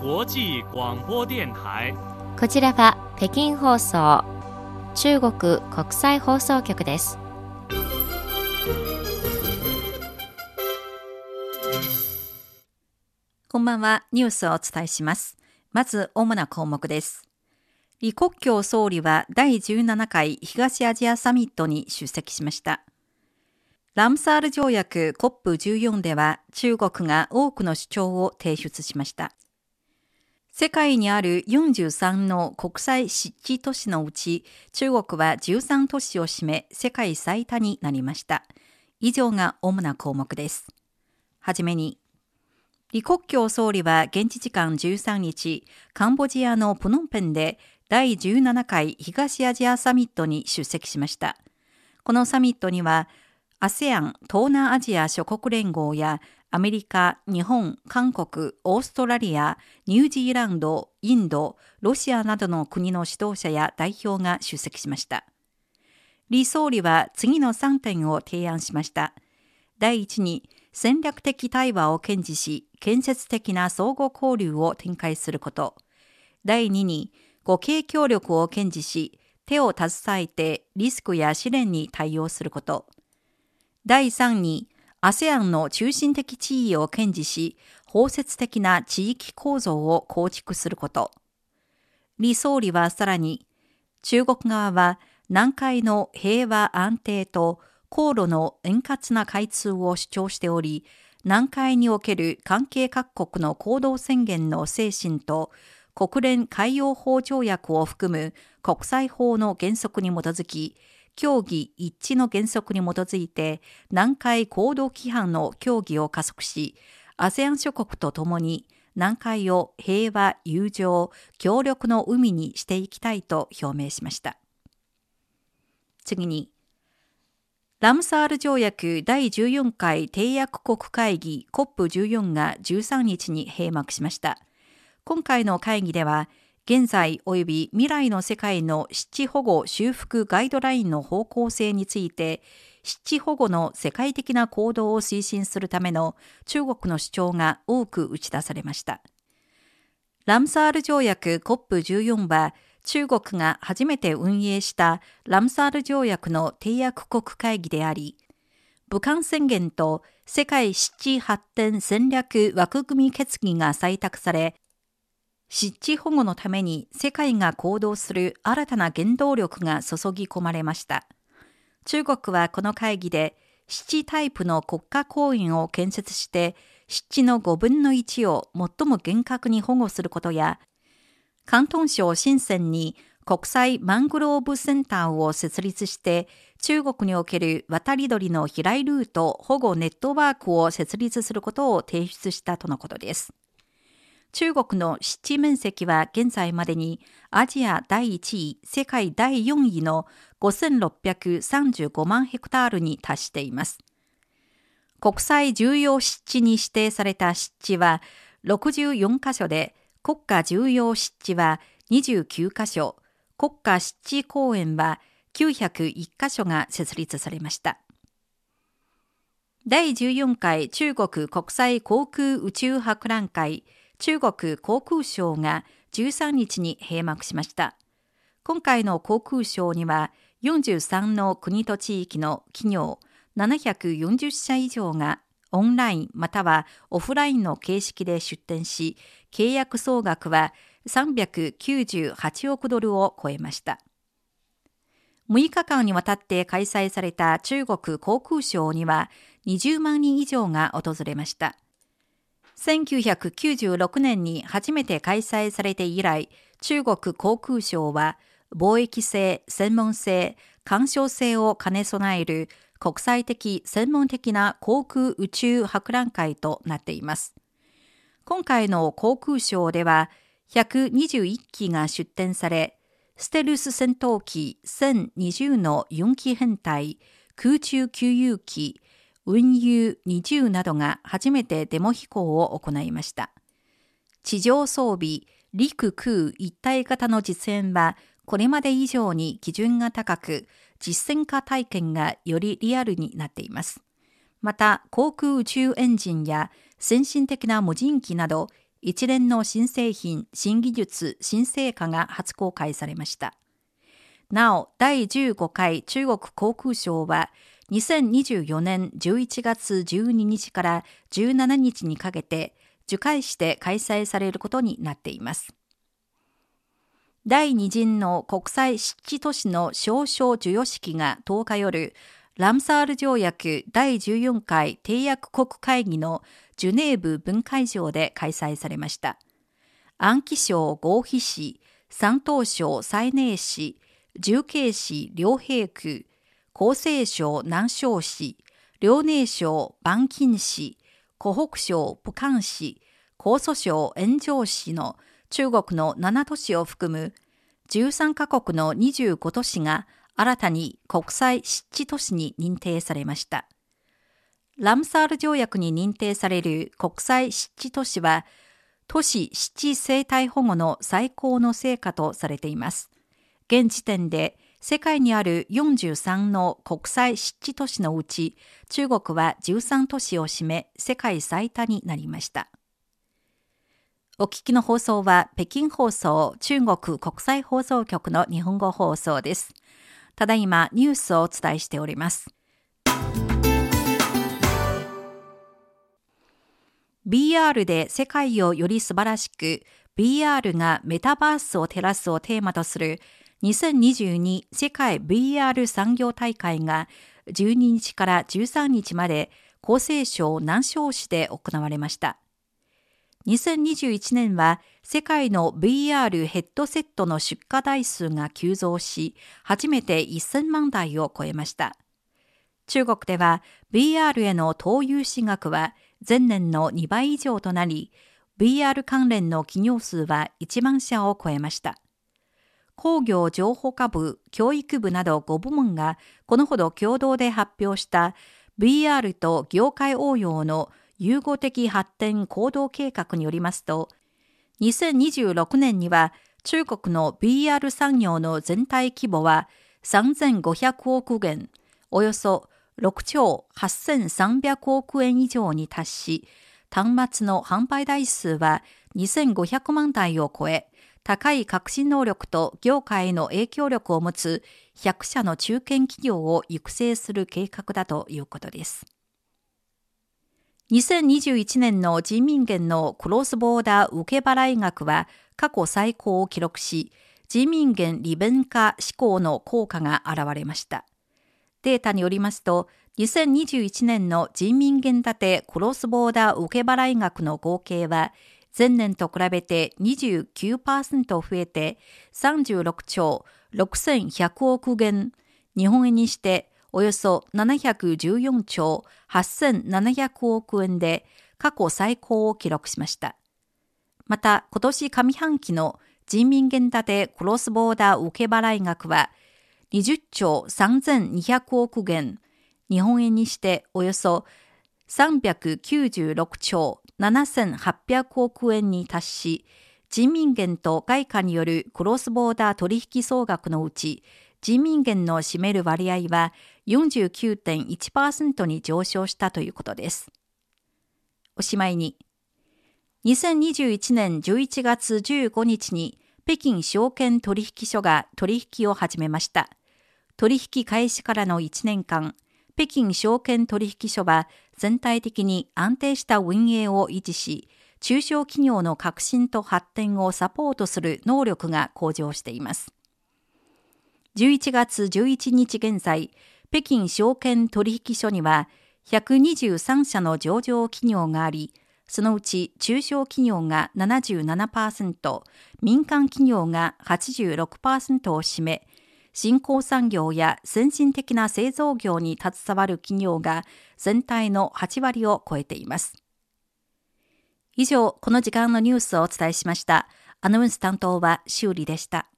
際广播電台こちらは北京放送中国国際放送局ですこんばんは、ニュースをお伝えします。まず、主な項目です。李克強総理は第17回東アジアサミットに出席しました。ラムサール条約 COP14 では中国が多くの主張を提出しました。世界にある43の国際湿地都市のうち中国は13都市を占め世界最多になりました。以上が主な項目です。はじめに、李克強総理は現地時間13日、カンボジアのプノンペンで第17回東アジアサミットに出席しました。このサミットには、ASEAN 東南アジア諸国連合やアメリカ、日本、韓国、オーストラリア、ニュージーランド、インド、ロシアなどの国の指導者や代表が出席しました。李総理は次の3点を提案しました。第一に、戦略的対話を堅持し、建設的な相互交流を展開すること。第二に、互恵協力を堅持し、手を携えてリスクや試練に対応すること。第三に、ASEAN の中心的地位を堅持し、包摂的な地域構造を構築すること。李総理はさらに、中国側は南海の平和安定と航路の円滑な開通を主張しており、南海における関係各国の行動宣言の精神と国連海洋法条約を含む国際法の原則に基づき、協議一致の原則に基づいて南海行動規範の協議を加速し、ASEAN 諸国とともに南海を平和、友情、協力の海にしていきたいと表明しました。次に、ラムサール条約第14回締約国会議 COP14 が13日に閉幕しました。今回の会議では、現在及び未来の世界の湿地保護修復ガイドラインの方向性について、湿地保護の世界的な行動を推進するための中国の主張が多く打ち出されました。ラムサール条約 COP14 は、中国が初めて運営したラムサール条約の締約国会議であり、武漢宣言と世界湿地発展戦略枠組み決議が採択され、湿地保護のために世界が行動する新たな原動力が注ぎ込まれました。中国はこの会議で湿地タイプの国家公園を建設して湿地の5分の1を最も厳格に保護することや、広東省深センに国際マングローブセンターを設立して中国における渡り鳥の飛来ルート保護ネットワークを設立することを提出したとのことです。中国の湿地面積は現在までにアジア第1位、世界第4位の5635万ヘクタールに達しています。国際重要湿地に指定された湿地は64カ所で国家重要湿地は29カ所、国家湿地公園は901カ所が設立されました。第14回中国国際航空宇宙博覧会中国航空ショーが13日に閉幕しました。今回の航空ショーには43の国と地域の企業740社以上がオンラインまたはオフラインの形式で出展し、契約総額は398億ドルを超えました。6日間にわたって開催された中国航空ショーには20万人以上が訪れました。1996年に初めて開催されて以来、中国航空ショーは貿易性、専門性、干渉性を兼ね備える国際的専門的な航空宇宙博覧会となっています。今回の航空ショーでは121機が出展され、ステルス戦闘機1020の4機編隊、空中給油機、運輸20などが初めてデモ飛行を行いました。地上装備、陸空一体型の実演はこれまで以上に基準が高く、実戦化体験がよりリアルになっています。また、航空宇宙エンジンや先進的な無人機など、一連の新製品、新技術、新成果が初公開されました。なお、第15回中国航空ショーは、2024年11月12日から17日にかけて、樹海市で開催されることになっています。第2陣の国際湿地都市の表彰授与式が10日夜、ラムサール条約第14回締約国会議のジュネーブ分会場で開催されました。安徽省合肥市、山東省西寧市、重慶市両平区、厚生省南昌市、遼寧省板金市、湖北省武漢市、江蘇省塩城市の中国の7都市を含む13カ国の25都市が新たに国際湿地都市に認定されました。ラムサール条約に認定される国際湿地都市は、都市湿地生態保護の最高の成果とされています。現時点で世界にある43の国際湿地都市のうち、中国は13都市を占め、世界最多になりました。お聞きの放送は北京放送中国国際放送局の日本語放送です。ただいまニュースをお伝えしております。BR で世界をより素晴らしく BR がメタバースを照らすをテーマとする2022世界 VR 産業大会が12日から13日まで厚生省南昌市で行われました。2021年は世界の VR ヘッドセットの出荷台数が急増し、初めて1000万台を超えました。中国では VR への投融資額は前年の2倍以上となり、VR 関連の企業数は1万社を超えました。工業情報科部、教育部など5部門がこのほど共同で発表した VR と業界応用の融合的発展行動計画によりますと、2026年には中国の BR 産業の全体規模は3500億元、およそ6兆8300億円以上に達し、端末の販売台数は2500万台を超え、高い革新能力と業界への影響力を持つ100社の中堅企業を育成する計画だということです。2021年の人民元のクロスボーダー受け払い額は過去最高を記録し、人民元利便化志向の効果が現れました。データによりますと、2021年の人民元建てクロスボーダー受け払い額の合計は、前年と比べて29%増えて36兆6100億元、日本円にしておよそ714兆8700億円で過去最高を記録しました。また、今年上半期の人民元建てクロスボーダー受け払い額は20兆3200億元、日本円にしておよそ396兆7800億円に達し、人民元と外貨によるクロスボーダー取引総額のうち、人民元の占める割合は49.1%に上昇したということです。おしまいに、2021年11月15日に北京証券取引所が取引を始めました。取引開始からの1年間、北京証券取引所は全体的に安定した運営を維持し、中小企業の革新と発展をサポートする能力が向上しています。11月11日現在、北京証券取引所には123社の上場企業があり、そのうち中小企業が77%、民間企業が86%を占め、新興産業や先進的な製造業に携わる企業が全体の8割を超えています。以上、この時間のニュースをお伝えしました。アナウンス担当は修理でした。